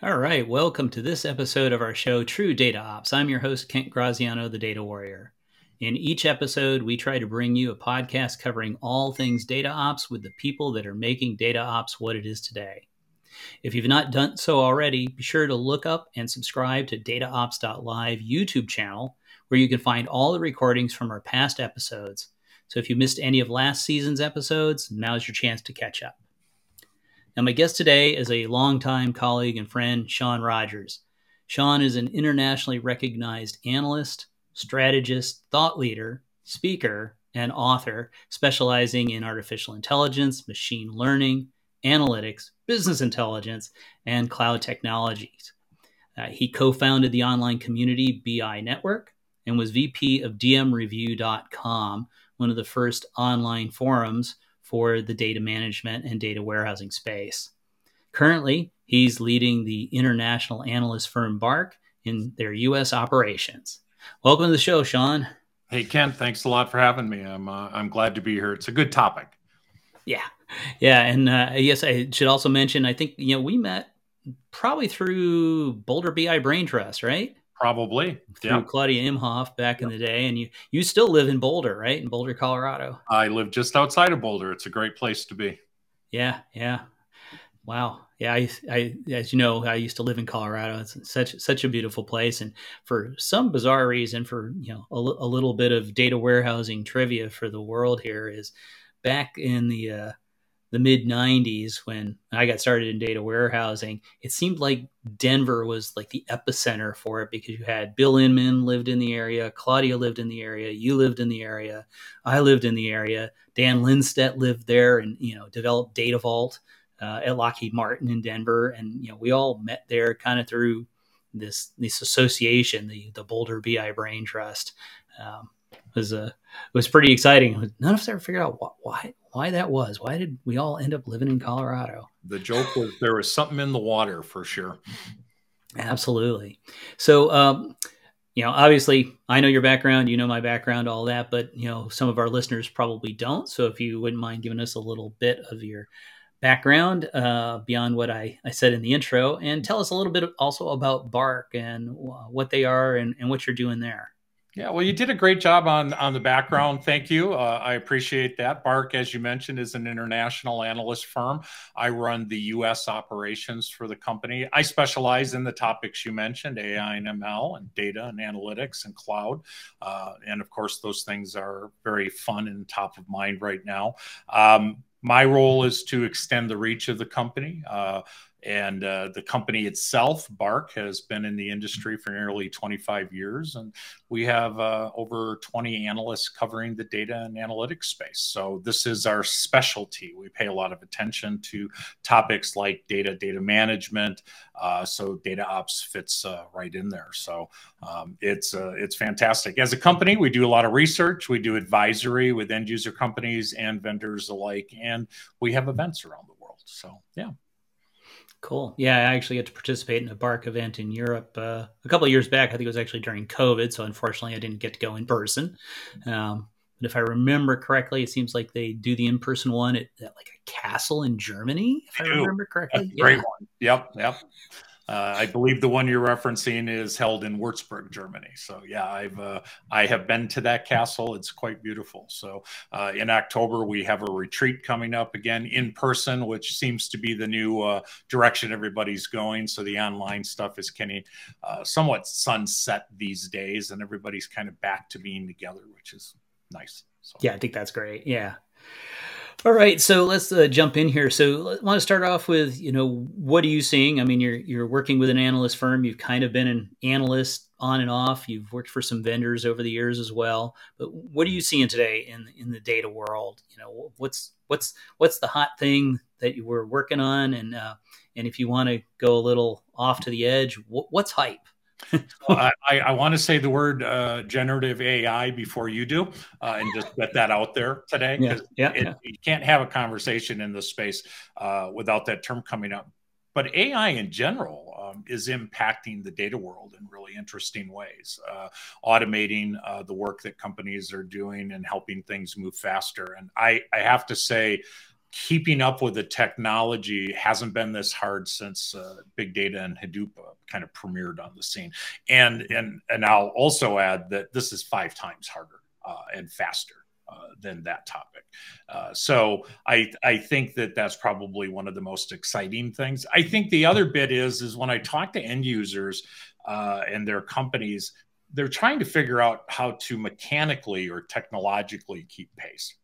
All right, welcome to this episode of our show, True Data Ops. I'm your host, Kent Graziano, the Data Warrior. In each episode, we try to bring you a podcast covering all things data ops with the people that are making data ops what it is today. If you've not done so already, be sure to look up and subscribe to DataOps.live YouTube channel, where you can find all the recordings from our past episodes. So if you missed any of last season's episodes, now's your chance to catch up. Now, my guest today is a longtime colleague and friend, Shawn Rogers. Shawn is an internationally recognized analyst, strategist, thought leader, speaker, and author specializing in artificial intelligence, machine learning, analytics, business intelligence, and cloud technologies. Uh, he co founded the online community BeyeNETWORK and was VP of DMReview.com, one of the first online forums for the data management and data warehousing space. Currently, he's leading the international analyst firm BARC in their U.S. operations. Welcome to the show, Shawn. Hey, Ken. Thanks a lot for having me. I'm uh, I'm glad to be here. It's a good topic. Yeah, yeah, and uh, yes, I should also mention. I think you know we met probably through Boulder BI Brain Trust, right? Probably through yeah. Claudia Imhoff back in the day, and you you still live in Boulder, right? In Boulder, Colorado. I live just outside of Boulder. It's a great place to be. Yeah, yeah. Wow. Yeah, I, I, as you know, I used to live in Colorado. It's such such a beautiful place, and for some bizarre reason, for you know, a, a little bit of data warehousing trivia for the world here is back in the uh, the mid 90s when I got started in data warehousing, it seemed like Denver was like the epicenter for it because you had Bill Inmon lived in the area, Claudia lived in the area, you lived in the area, I lived in the area, Dan Linstedt lived there and you know developed Data Vault uh, at Lockheed Martin in Denver, and you know we all met there kind of through this this association, the the Boulder BI Brain Trust. Um, was a uh, was pretty exciting. None of us ever figured out why why that was. Why did we all end up living in Colorado? The joke was there was something in the water for sure. Absolutely. So, um, you know, obviously, I know your background, you know my background, all that, but you know, some of our listeners probably don't. So, if you wouldn't mind giving us a little bit of your background uh, beyond what I, I said in the intro, and tell us a little bit also about BARC and what they are and, and what you're doing there. Yeah, well, you did a great job on on the background. Thank you. Uh, I appreciate that. BARC, as you mentioned, is an international analyst firm. I run the U.S. operations for the company. I specialize in the topics you mentioned: AI and ML, and data and analytics, and cloud. Uh, and of course, those things are very fun and top of mind right now. Um, my role is to extend the reach of the company. Uh, and uh, the company itself, BARC, has been in the industry for nearly 25 years. And we have uh, over 20 analysts covering the data and analytics space. So this is our specialty. We pay a lot of attention to topics like data, data management. Uh, so data ops fits uh, right in there. So um, it's, uh, it's fantastic. As a company, we do a lot of research. We do advisory with end user companies and vendors alike. And we have events around the world. So, yeah. Cool. Yeah, I actually got to participate in a BARC event in Europe uh, a couple of years back. I think it was actually during COVID, so unfortunately, I didn't get to go in person. Um, but if I remember correctly, it seems like they do the in-person one at, at like a castle in Germany. If I, remember correctly, yeah. great one. Yep, yep. Uh, I believe the one you're referencing is held in Würzburg, Germany. So yeah, I've uh, I have been to that castle. It's quite beautiful. So uh, in October we have a retreat coming up again in person, which seems to be the new uh, direction everybody's going. So the online stuff is getting uh, somewhat sunset these days, and everybody's kind of back to being together, which is nice. So. Yeah, I think that's great. Yeah. All right, so let's uh, jump in here. So, I want to start off with, you know, what are you seeing? I mean, you're you're working with an analyst firm. You've kind of been an analyst on and off. You've worked for some vendors over the years as well. But what are you seeing today in in the data world? You know, what's what's what's the hot thing that you were working on? And uh, and if you want to go a little off to the edge, what's hype? Well, I, I want to say the word uh, generative AI before you do, uh, and just get that out there today. Yeah, yeah, it, yeah, You can't have a conversation in this space uh, without that term coming up. But AI in general um, is impacting the data world in really interesting ways, uh, automating uh, the work that companies are doing and helping things move faster. And I, I have to say, keeping up with the technology hasn't been this hard since uh, big data and Hadoop uh, kind of premiered on the scene. And and and I'll also add that this is five times harder uh, and faster. Uh, than that topic, uh, so I I think that that's probably one of the most exciting things. I think the other bit is is when I talk to end users uh, and their companies, they're trying to figure out how to mechanically or technologically keep pace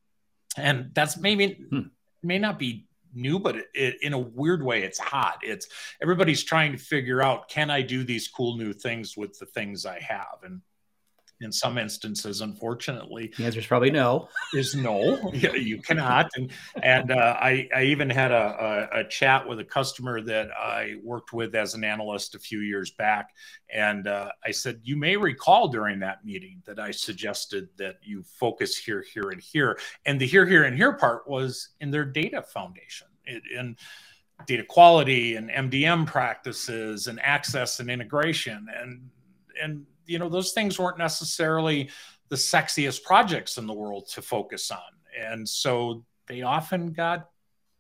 and that's maybe hmm. May not be new but it, it, in a weird way it's hot. It's everybody's trying to figure out can i do these cool new things with the things i have? And in some instances, unfortunately. The answer is probably no. Is no, you cannot. And and uh, I I even had a, a, a chat with a customer that I worked with as an analyst a few years back, and uh, I said you may recall during that meeting that I suggested that you focus here, here, and here, and the here, here, and here part was in their data foundation. It, in data quality and MDM practices and access and integration and and you know those things weren't necessarily the sexiest projects in the world to focus on. And so they often got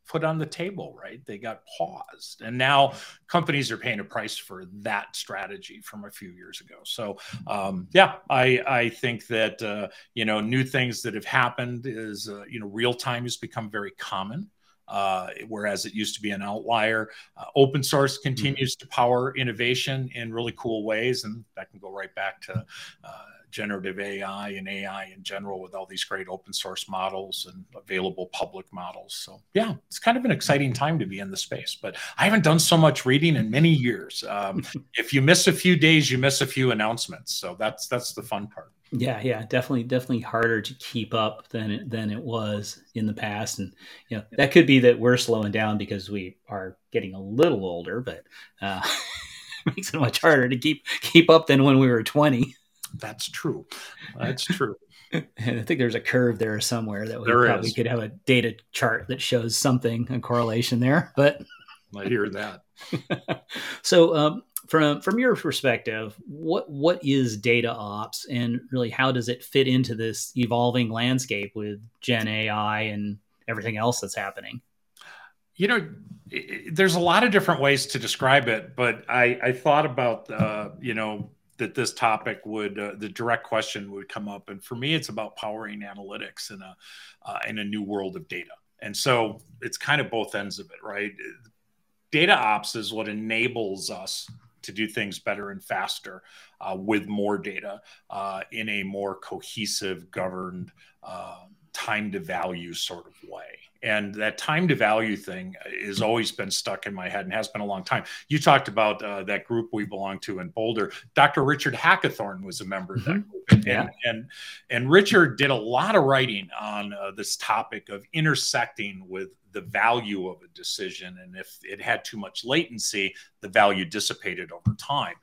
put on the table right? They got paused. And now companies are paying a price for that strategy from a few years ago. So um, yeah i i think that uh, you know new things that have happened is uh, you know real time has become very common uh, whereas it used to be an outlier. Uh, open source mm-hmm. continues to power innovation in really cool ways, and that can go right back to uh, generative AI and AI in general with all these great open source models and available public models. So yeah, it's kind of an exciting time to be in the space. But I haven't done so much reading in many years. Um, if you miss a few days, you miss a few announcements. So that's that's the fun part. Yeah, yeah, definitely, definitely harder to keep up than it, than it was in the past, and you know that could be that we're slowing down because we are getting a little older, but uh, makes it much harder to keep keep up than when we were twenty. That's true. That's true. and I think there's a curve there somewhere that we there probably is. could have a data chart that shows something a correlation there. But I hear that. so, um, from from your perspective, what what is data ops, and really how does it fit into this evolving landscape with Gen AI and everything else that's happening? You know, there's a lot of different ways to describe it, but I, I thought about uh, you know that this topic would uh, the direct question would come up, and for me, it's about powering analytics in a uh, in a new world of data, and so it's kind of both ends of it, right? Data ops is what enables us to do things better and faster uh, with more data uh, in a more cohesive, governed, uh, time to value sort of way. And that time to value thing has always been stuck in my head and has been a long time. You talked about uh, that group we belong to in Boulder. Dr. Richard Hackathorn was a member of that mm-hmm. group. And, yeah. and, and Richard did a lot of writing on uh, this topic of intersecting with the value of a decision. And if it had too much latency, the value dissipated over time.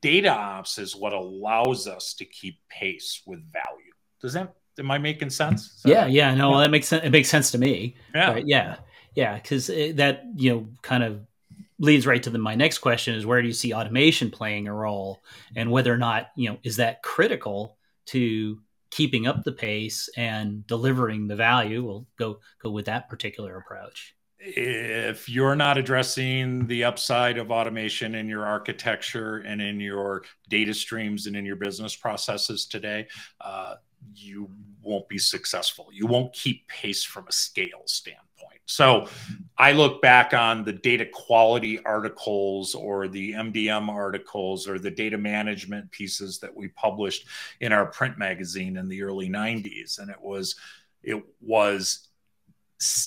Data ops is what allows us to keep pace with value. Does that am I making sense? So, yeah, yeah, no, that makes sense. It makes sense to me. Yeah, right? yeah, yeah, because that you know kind of leads right to the, my next question is where do you see automation playing a role, and whether or not you know is that critical to keeping up the pace and delivering the value? We'll go go with that particular approach if you're not addressing the upside of automation in your architecture and in your data streams and in your business processes today, uh, you won't be successful. You won't keep pace from a scale standpoint. So I look back on the data quality articles or the MDM articles or the data management pieces that we published in our print magazine in the early 90s. And it was, it was,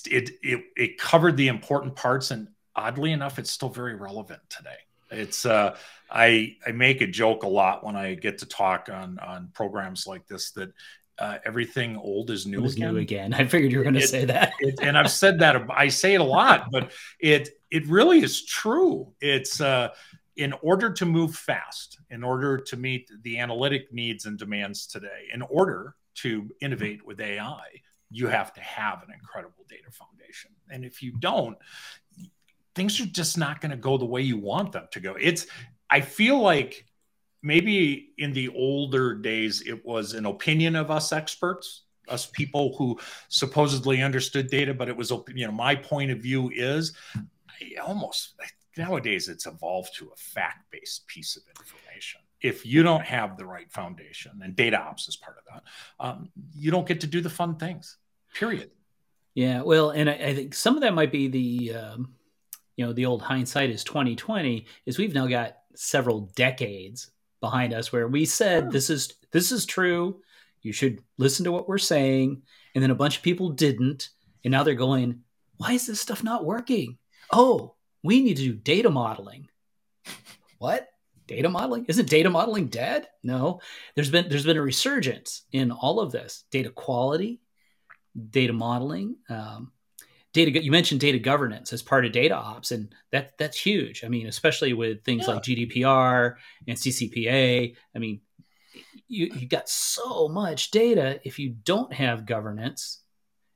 it, it, it covered the important parts. And oddly enough, it's still very relevant today. It's, uh, I, I make a joke a lot when I get to talk on, on programs like this that uh, everything old is new again. New again. I figured you were going to say that. it, and I've said that. I say it a lot, but it it really is true. It's uh, in order to move fast, in order to meet the analytic needs and demands today, in order to innovate with AI, you have to have an incredible data foundation. And if you don't, things are just not going to go the way you want them to go. It's I feel like maybe in the older days it was an opinion of us experts us people who supposedly understood data, but it was, you know, my point of view is almost nowadays it's evolved to a fact based piece of information. If you don't have the right foundation, and data ops is part of that, um, you don't get to do the fun things, period. Yeah, well, and I, I think some of that might be the, um, you know, the old hindsight is twenty twenty. Is we've now got several decades behind us where we said this is this is true. You should listen to what we're saying, and then a bunch of people didn't, and now they're going, "Why is this stuff not working?" Oh, we need to do data modeling. what? Data modeling? Isn't data modeling dead? No. There's been there's been a resurgence in all of this. Data quality, data modeling, um, data. You mentioned data governance as part of data ops, and that that's huge. I mean, especially with things yeah. like GDPR and CCPA. I mean, you you got so much data. If you don't have governance,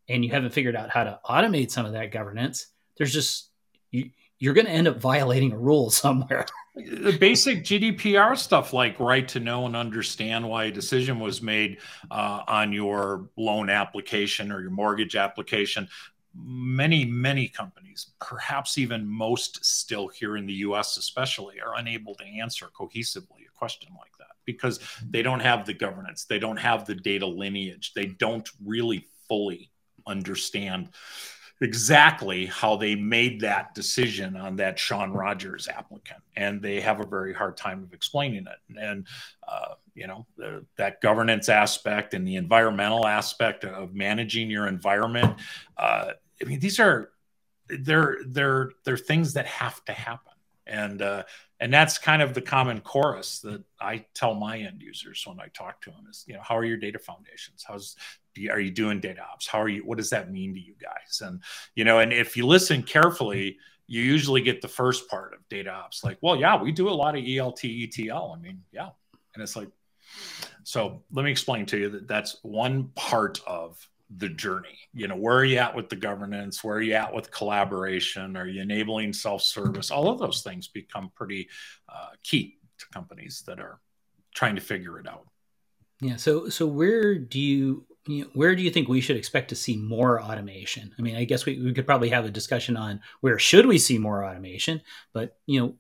and you haven't figured out how to automate some of that governance, there's just you you're going to end up violating a rule somewhere. the basic GDPR stuff, like right to know and understand why a decision was made uh, on your loan application or your mortgage application. Many, many companies, perhaps even most still here in the US, especially, are unable to answer cohesively a question like that because they don't have the governance, they don't have the data lineage, they don't really fully understand exactly how they made that decision on that Shawn Rogers applicant, and they have a very hard time of explaining it. And uh, you know the, that governance aspect and the environmental aspect of managing your environment. Uh, I mean, these are they're they're they're things that have to happen, and uh, and that's kind of the common chorus that I tell my end users when I talk to them is, you know, how are your data foundations? How's are you doing data ops? How are you? What does that mean to you guys? And you know, and if you listen carefully, you usually get the first part of data ops. Like, well, yeah, we do a lot of ELT, ETL. I mean, yeah, and it's like, so let me explain to you that that's one part of the journey. You know, where are you at with the governance? Where are you at with collaboration? Are you enabling self-service? All of those things become pretty uh, key to companies that are trying to figure it out. Yeah. So, so where do you you know, where do you think we should expect to see more automation? I mean, I guess we, we could probably have a discussion on where should we see more automation, but you know,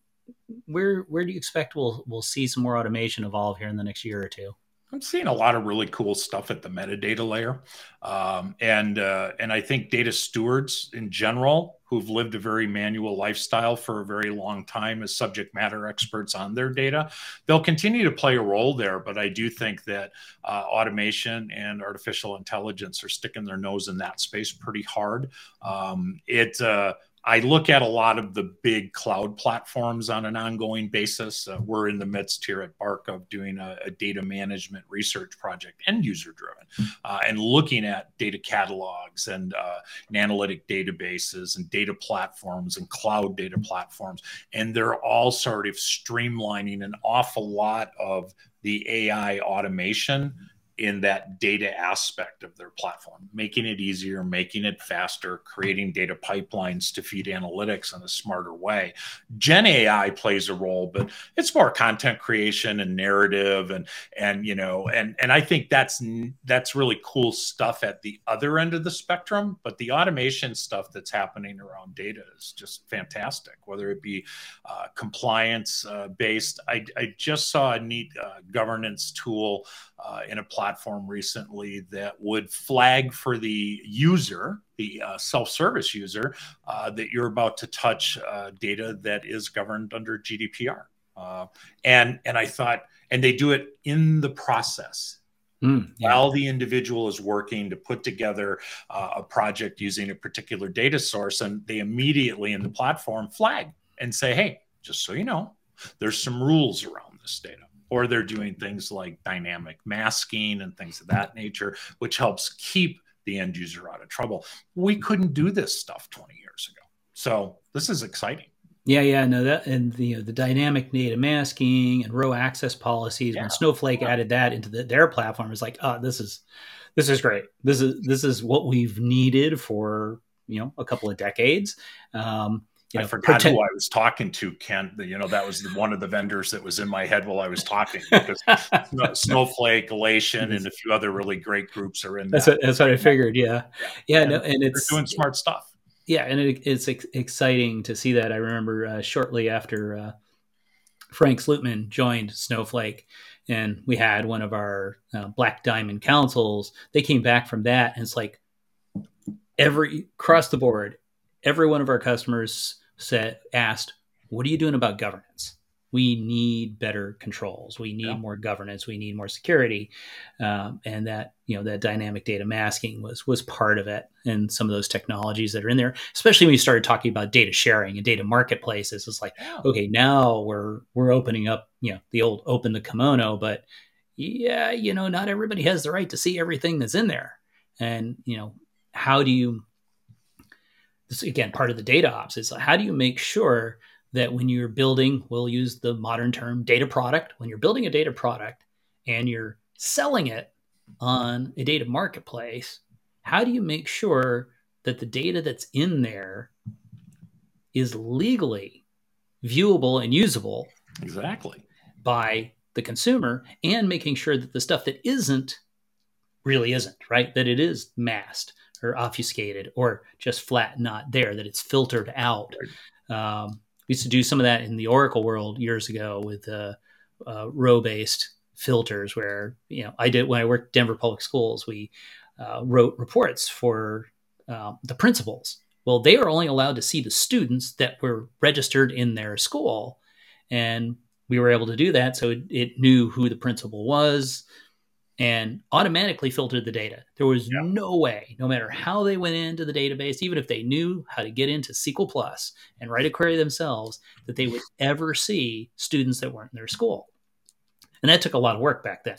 where where do you expect we'll we'll see some more automation evolve here in the next year or two? I'm seeing a lot of really cool stuff at the metadata layer, um, and uh, and I think data stewards in general who've lived a very manual lifestyle for a very long time as subject matter experts on their data, they'll continue to play a role there. But I do think that uh, automation and artificial intelligence are sticking their nose in that space pretty hard. Um, it uh, I look at a lot of the big cloud platforms on an ongoing basis. Uh, we're in the midst here at BARC of doing a, a data management research project, end user driven, uh, and looking at data catalogs and, uh, and analytic databases and data platforms and cloud data platforms. And they're all sort of streamlining an awful lot of the AI automation in that data aspect of their platform, making it easier, making it faster, creating data pipelines to feed analytics in a smarter way. Gen AI plays a role, but it's more content creation and narrative and and you know and and I think that's that's really cool stuff at the other end of the spectrum, but the automation stuff that's happening around data is just fantastic, whether it be uh, compliance uh, based. I, I just saw a neat uh, governance tool uh, in a platform recently that would flag for the user, the uh, self service user, uh, that you're about to touch uh, data that is governed under GDPR. Uh, and, and I thought, and they do it in the process. Mm, yeah. While the individual is working to put together uh, a project using a particular data source, and they immediately in the platform flag and say, hey, just so you know, there's some rules around this data or they're doing things like dynamic masking and things of that nature, which helps keep the end user out of trouble. We couldn't do this stuff 20 years ago. So this is exciting. Yeah, yeah, no, that and the you know, the dynamic data masking and row access policies. Yeah. When Snowflake yeah. added that into the, their platform, is like, oh, this is this is great. This is this is what we've needed for you know a couple of decades. Um, you know, I forgot pretend- who I was talking to, Kent. You know, that was one of the vendors that was in my head while I was talking. Because Snowflake, Alation, and a few other really great groups are in. That's what, that's what I figured. Yeah, yeah, yeah no, and it's doing smart stuff. Yeah, and it, it's ex- exciting to see that. I remember uh, shortly after uh, Frank Slootman joined Snowflake, and we had one of our uh, Black Diamond councils. They came back from that, and it's like every across the board, every one of our customers said asked, "What are you doing about governance?" we need better controls. We need yeah. more governance. We need more security. Um, and that you know that dynamic data masking was was part of it and some of those technologies that are in there especially when you started talking about data sharing and data marketplaces. It's like okay now we're we're opening up you know the old open the kimono but yeah you know not everybody has the right to see everything that's in there. And you know how do you this again part of the data ops is how do you make sure that when you're building, we'll use the modern term data product, when you're building a data product and you're selling it on a data marketplace, how do you make sure that the data that's in there is legally viewable and usable? Exactly. By the consumer and making sure that the stuff that isn't really isn't, right? That it is masked or obfuscated or just flat not there, that it's filtered out. Um, we used to do some of that in the Oracle world years ago with uh, uh, row based filters, where you know I did when I worked Denver Public Schools. We uh, wrote reports for um, the principals. Well, they were only allowed to see the students that were registered in their school, and we were able to do that. So it, it knew who the principal was, and automatically filtered the data. There was yeah. no way, no matter how they went into the database, even if they knew how to get into SQL Plus and write a query themselves, that they would ever see students that weren't in their school. And that took a lot of work back then.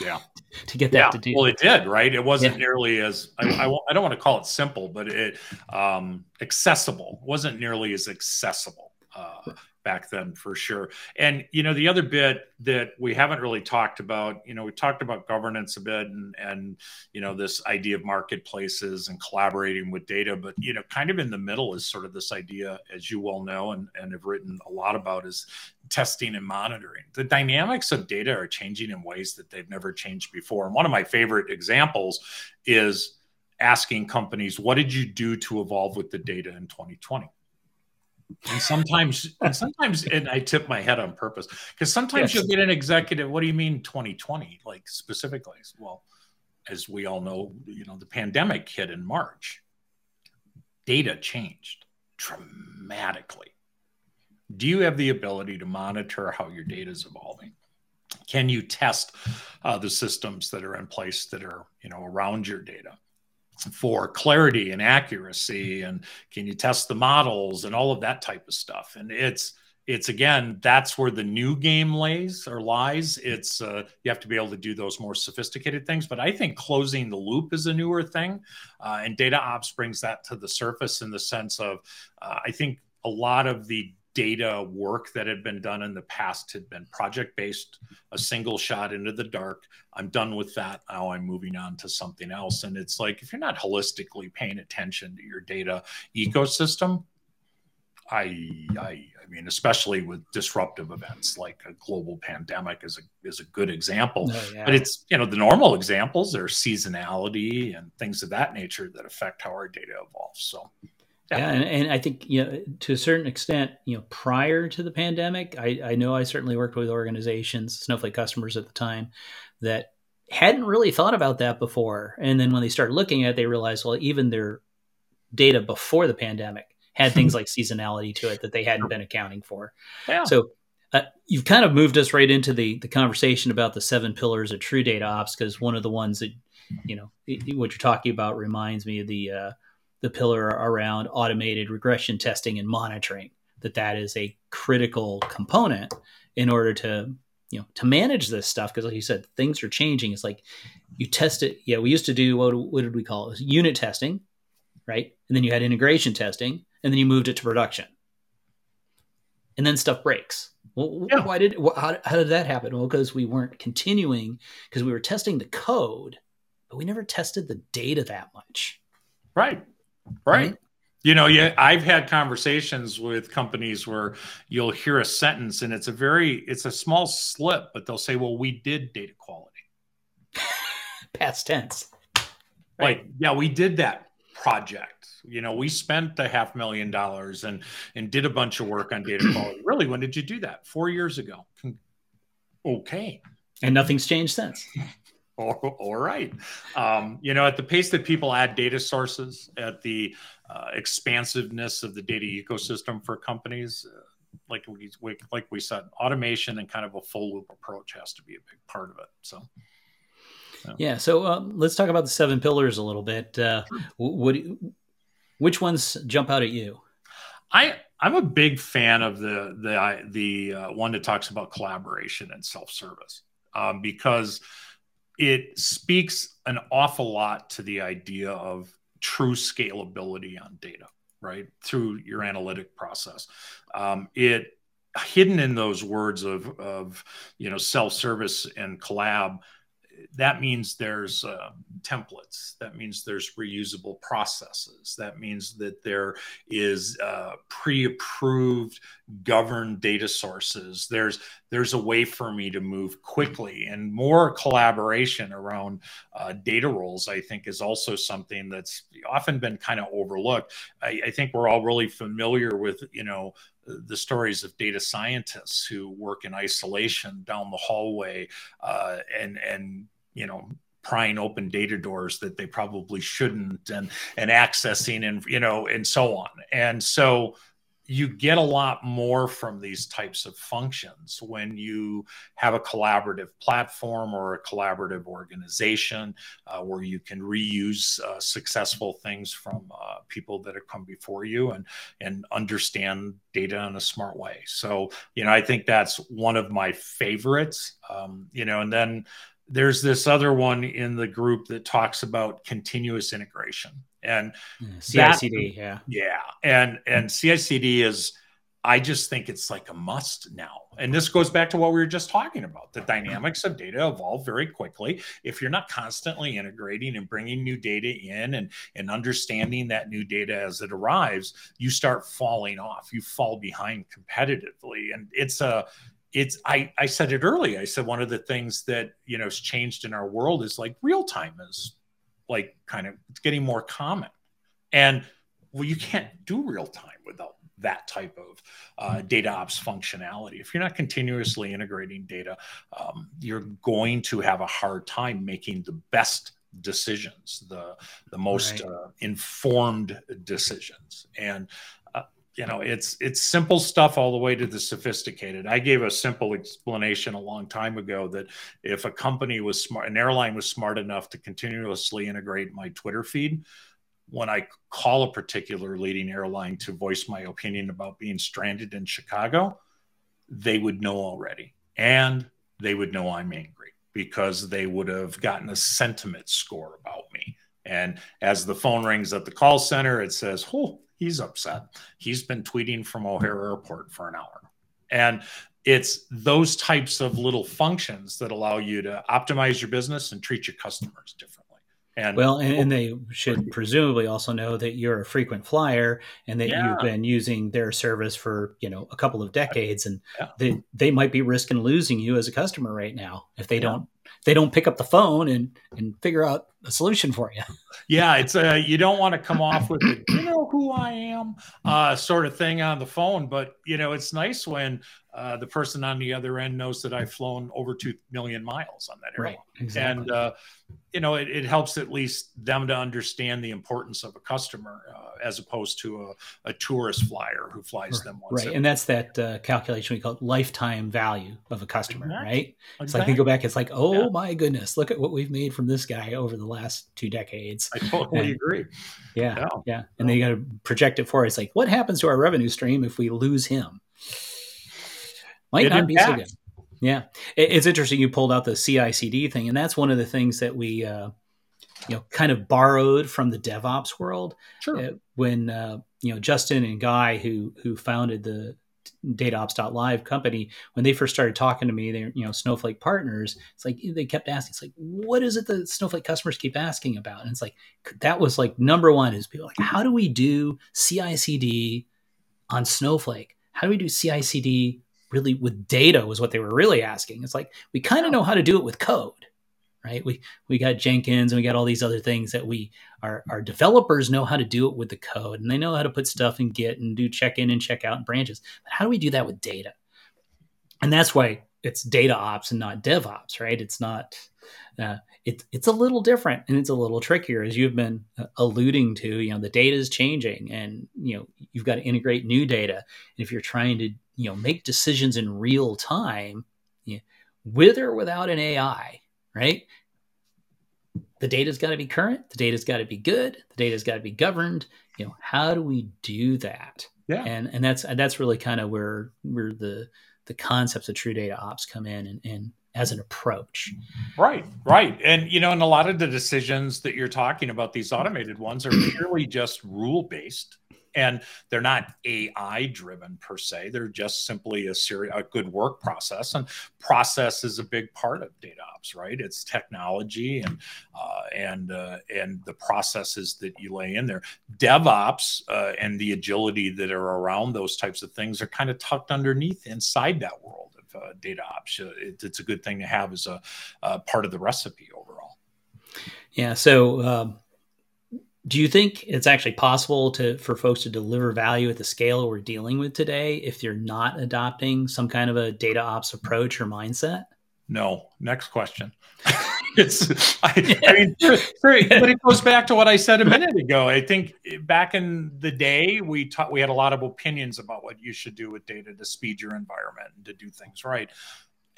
Yeah. to get that yeah. to do. Well, it did, right? It wasn't yeah. nearly as I, I, I, don't want to call it simple, but it um, accessible. It wasn't nearly as accessible. Uh, back then for sure. And you know, the other bit that we haven't really talked about, you know, we talked about governance a bit and and you know, this idea of marketplaces and collaborating with data, but you know, kind of in the middle is sort of this idea, as you well know and, and have written a lot about, is testing and monitoring. The dynamics of data are changing in ways that they've never changed before. And one of my favorite examples is asking companies, what did you do to evolve with the data in 2020? And sometimes and sometimes and i tip my head on purpose. Because sometimes yes. you'll get an executive what do you mean 2020 like specifically? Well as we all know you know the pandemic hit in march. Data changed dramatically. Do you have the ability to monitor how your data is evolving? Can you test uh, the systems that are in place that are you know around your data for clarity and accuracy and can you test the models and all of that type of stuff. And it's it's again that's where the new game lays or lies. It's uh, you have to be able to do those more sophisticated things but i think closing the loop is a newer thing. Uh, and data ops brings that to the surface in the sense of uh, i think a lot of the data work that had been done in the past had been project based, a single shot into the dark. I'm done with that. Now I'm moving on to something else. And it's like, if you're not holistically paying attention to your data ecosystem, I, I, I mean, especially with disruptive events like a global pandemic is a is a good example. Oh, yeah. But it's you know the normal examples are seasonality and things of that nature that affect how our data evolves. So yeah, and, and, I think you know to a certain extent, you know, prior to the pandemic, I, I know I certainly worked with organizations, Snowflake customers at the time, that hadn't really thought about that before. And then when they started looking at it, they realized, well, even their data before the pandemic had things like seasonality to it that they hadn't been accounting for. Yeah. So uh, you've kind of moved us right into the the conversation about the seven pillars of true data ops because one of the ones that you know what you're talking about reminds me of the uh, the pillar around automated regression testing and monitoring that that is a critical component in order to you know to manage this stuff. Because like you said things are changing. It's like you test it yeah we used to do what, what did we call it? it unit testing right? And then you had integration testing and then you moved it to production. And then stuff breaks. Well yeah. why did how, how did that happen? Well because we weren't continuing because we were testing the code but we never tested the data that much. Right Right. You know, yeah, I've had conversations with companies where you'll hear a sentence and it's a very it's a small slip, but they'll say, "Well, we did data quality." Past tense. Right. Like, yeah, we did that project. You know, we spent the half million dollars and and did a bunch of work on data quality. really, when did you do that? 4 years ago. Okay. And nothing's changed since. all right. Um, you know, at the pace that people add data sources, at the uh, expansiveness of the data ecosystem for companies, uh, like we, we, like we said, automation and kind of a full loop approach has to be a big part of it. So. Yeah. So uh, let's talk about the seven pillars a little bit. Uh, what, which ones jump out at you? I I'm a big fan of the the the uh, one that talks about collaboration and self service um, because it speaks an awful lot to the idea of true scalability on data, right? Through your analytic process. Um, it hidden in those words of, of you know self-service and collab that means there's uh, templates. That means there's reusable processes. That means that there is uh, pre-approved governed data sources. There's there's a way for me to move quickly and more collaboration around uh, data roles. I think is also something that's often been kind of overlooked. I, I think we're all really familiar with you know the stories of data scientists who work in isolation down the hallway uh, and and you know prying open data doors that they probably shouldn't and and accessing and you know and so on. And so you get a lot more from these types of functions when you have a collaborative platform or a collaborative organization uh, where you can reuse uh, successful things from uh, people that have come before you and and understand data in a smart way. So you know i think that's one of my favorites um, you know and then there's this other one in the group that talks about continuous integration and hmm, CICD, yeah, yeah, and and CICD is, I just think it's like a must now. And this goes back to what we were just talking about. The dynamics of data evolve very quickly. If you're not constantly integrating and bringing new data in and and understanding that new data as it arrives, you start falling off. You fall behind competitively, and it's a it's I, I said it early i said one of the things that you know has changed in our world is like real time is like kind of it's getting more common. And well you can't do real time without that type of uh, data ops functionality. If you're not continuously integrating data um, you're going to have a hard time making the best decisions the the most right. uh, informed decisions. And you know it's it's simple stuff all the way to the sophisticated. I gave a simple explanation a long time ago that if a company was smart an airline was smart enough to continuously integrate my twitter feed when i call a particular leading airline to voice my opinion about being stranded in chicago they would know already. And they would know i'm angry because they would have gotten a sentiment score about me. And as the phone rings at the call center it says oh he's upset. He's been tweeting from O'Hare Airport for an hour. And it's those types of little functions that allow you to optimize your business and treat your customers differently. And well, and, and, they should presumably also know that you're a frequent flyer and that yeah. you've been using their service for you know a couple of decades, and yeah. they they might be risking losing you as a customer right now if they yeah. don't they don't pick up the phone and and figure out a solution for you. yeah, it's a uh, you don't want to come off with the you know who I am uh, sort of thing on the phone, but you know it's nice when uh, the person on the other end knows that I've flown over two million miles on that airline, right, exactly. and uh, you know it, it, helps at least them to understand the importance of a customer uh, as opposed to a, a, tourist flyer who flies right, them once. Right, and that's that uh, calculation we call lifetime value of a customer, exactly. right? Exactly. It's like we go back, it's like, oh yeah. my goodness, look at what we've made from this guy over the last two decades. I totally and, agree. Yeah, yeah, yeah. and then you got to project it for. It's like, what happens to our revenue stream if we lose him? Might it not be so good. Yeah, it's interesting. You pulled out the CI/CD thing, and that's one of the things that we, uh, you know, kind of borrowed from the DevOps world. Sure. Uh, when uh, you know Justin and Guy, who who founded the dataops.live company when they first started talking to me they're you know snowflake partners it's like they kept asking it's like what is it that snowflake customers keep asking about? And it's like that was like number one is people like how do we do cicd on snowflake? How do we do cicd really with data? was what they were really asking. It's like we kind of know how to do it with code right? We we got Jenkins and we got all these other things that we our our developers know how to do it with the code and they know how to put stuff in Git and do check in and check out and branches. But how do we do that with data? And that's why it's data ops and not DevOps, right? It's not. Uh, it, it's a little different and it's a little trickier as you've been uh, alluding to you know the data is changing and you know you've got to integrate new data and if you're trying to you know make decisions in real time with or without an ai right? The data's got to be current. The data's got to be good. The data's got to be governed. You know, how do we do that? Yeah. And and that's that's really kind of where where the the concepts of true data ops come in and, and as an approach. Right, right. And you know, and a lot of the decisions that you're talking about, these automated ones, are purely just rule based and they're not AI driven per se. They're just simply a series, a good work process, and process is a big part of data ops, right? It's technology and uh, and uh, and the processes that you lay in there. DevOps uh, and the agility that are around those types of things are kind of tucked underneath inside that world of uh, data ops. Uh, it, it's a good thing to have as a, a part of the recipe overall. Yeah. So. Do you think it's actually possible to for folks to deliver value at the scale we're dealing with today if you're not adopting some kind of a data ops approach or mindset? No. Next question. it's I, I mean but it goes back to what I said a minute ago. I think back in the day we taught we had a lot of opinions about what you should do with data to speed your environment and to do things right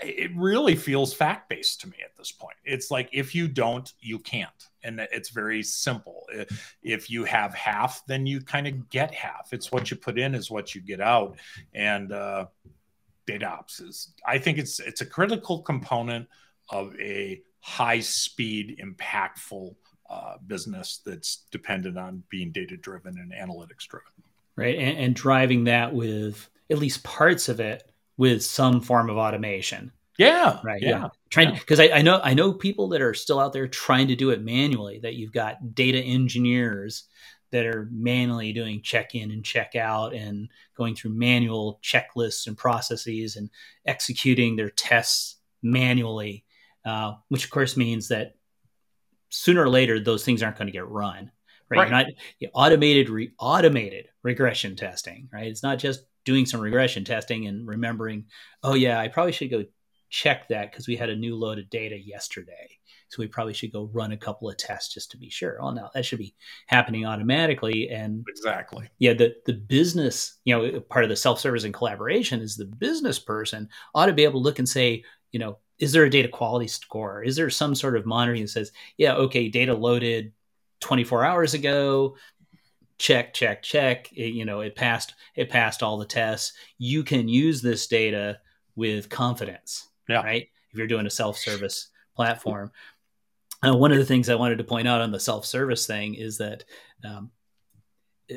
it really feels fact based to me at this point. It's like if you don't, you can't. And it's very simple. If you have half, then you kind of get half. It's what you put in is what you get out. And uh, data ops is, I think it's it's a critical component of a high speed, impactful uh, business that's dependent on being data driven and analytics driven. Right, and, and driving that with at least parts of it with some form of automation. Yeah. Right. Yeah. yeah. Trying because I, I know I know people that are still out there trying to do it manually. That you've got data engineers that are manually doing check in and check out and going through manual checklists and processes and executing their tests manually, uh, which of course means that sooner or later those things aren't going to get run. Right. right. Not automated re, automated regression testing. Right. It's not just doing some regression testing and remembering, oh yeah, I probably should go check that because we had a new load of data yesterday. So we probably should go run a couple of tests just to be sure. Oh no, that should be happening automatically. And exactly, yeah, the the business, you know, part of the self service and collaboration is the business person ought to be able to look and say, you know, is there a data quality score? Is there some sort of monitoring that says, yeah, okay, data loaded 24 hours ago, check check check. It, you know it passed it passed all the tests. You can use this data with confidence yeah. right? If you're doing a self-service platform. Uh, one of the things i wanted to point out on the self-service thing is that um,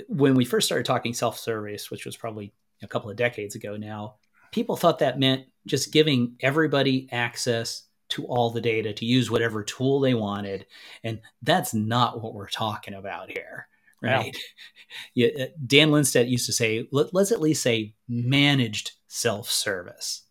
when we first started talking self-service which was probably a couple of decades ago now people thought that meant just giving everybody access to all the data to use whatever tool they wanted. And that's not what we're talking about here right? Yeah. yeah. Uh, Dan Linstedt used to say, Let, us at least say managed self service.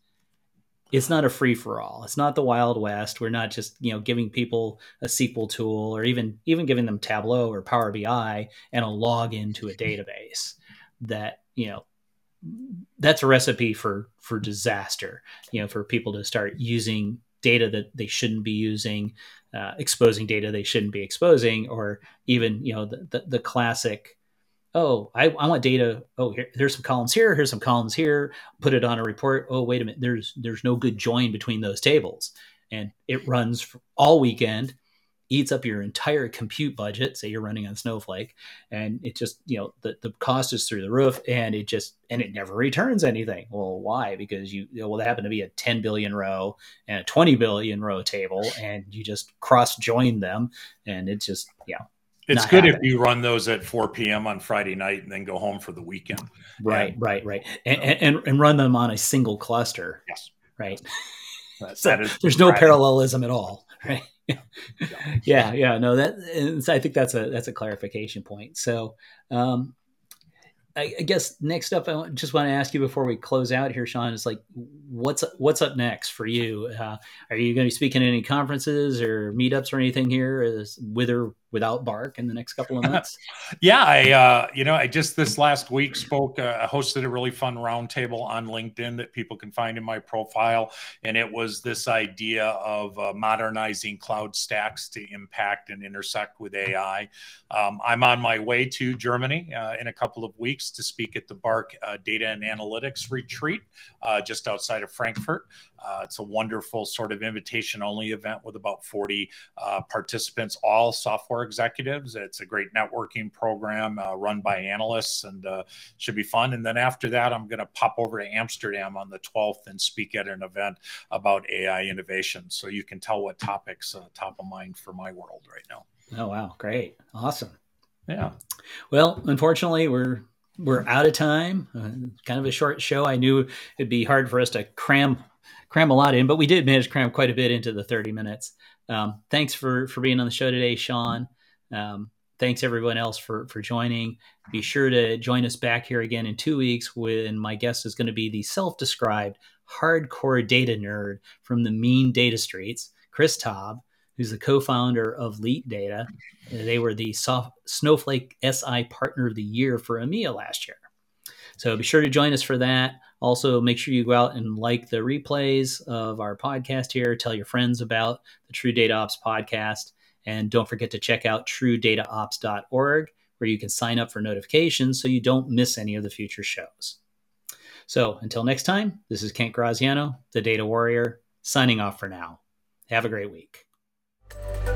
It's not a free for all. It's not the Wild West. We're not just you know giving people a SQL tool or even even giving them Tableau or Power BI and a login to a database. That you know that's a recipe for for disaster. You know, for people to start using data that they shouldn't be using, uh, exposing data they shouldn't be exposing, or even you know the the, the classic. Oh, I, I want data. Oh, here, there's some columns here. Here's some columns here. Put it on a report. Oh, wait a minute. There's there's no good join between those tables, and it runs all weekend eats up your entire compute budget say you're running on snowflake and it just you know the, the cost is through the roof and it just and it never returns anything well why because you well that happened to be a 10 billion row and a 20 billion row table and you just cross join them and it's just yeah it's good happening. if you run those at 4 p.m. on Friday night and then go home for the weekend. Right, and, right, right, and, and, and run them on a single cluster. Yes, right. So there's no parallelism at all, right? yeah, yeah, no, that I think that's a that's a clarification point. So, um, I, I, guess next up, I just want to ask you before we close out here, Shawn, is like, what's what's up next for you? Uh, are you going to be speaking at any conferences or meetups or anything here, as with or without BARC in the next couple of months? yeah, I uh, you know I just this last week spoke, uh, hosted a really fun roundtable on LinkedIn that people can find in my profile, and it was this idea of uh, modernizing cloud stacks to impact and intersect with AI. Um, I'm on my way to Germany uh, in a couple of weeks to speak at the BARC uh, Data and Analytics Retreat uh, just outside of Frankfurt. Uh, it's a wonderful sort of invitation only event with about 40 uh, participants, all software executives. It's a great networking program uh, run by analysts and uh, should be fun. And then after that, I'm going to pop over to Amsterdam on the 12th and speak at an event about AI innovation. So you can tell what topics uh, top of mind for my world right now. Oh, wow. Great. Awesome. Yeah. Well, unfortunately, we're we're out of time. Uh, kind of a short show. I knew it'd be hard for us to cram cram a lot in, but we did manage to cram quite a bit into the 30 minutes. Um, thanks for for being on the show today, Shawn. Um, thanks everyone else for for joining. Be sure to join us back here again in two weeks when my guest is going to be the self-described hardcore data nerd from the mean data streets, Chris Tabb, who's the co-founder of Leap Data. They were the soft, Snowflake SI Partner of the Year for EMEA last year. So be sure to join us for that. Also, make sure you go out and like the replays of our podcast here. Tell your friends about the True Data Ops podcast. And don't forget to check out truedataops.org, where you can sign up for notifications so you don't miss any of the future shows. So until next time, this is Kent Graziano, the Data Warrior, signing off for now. Have a great week. Thank you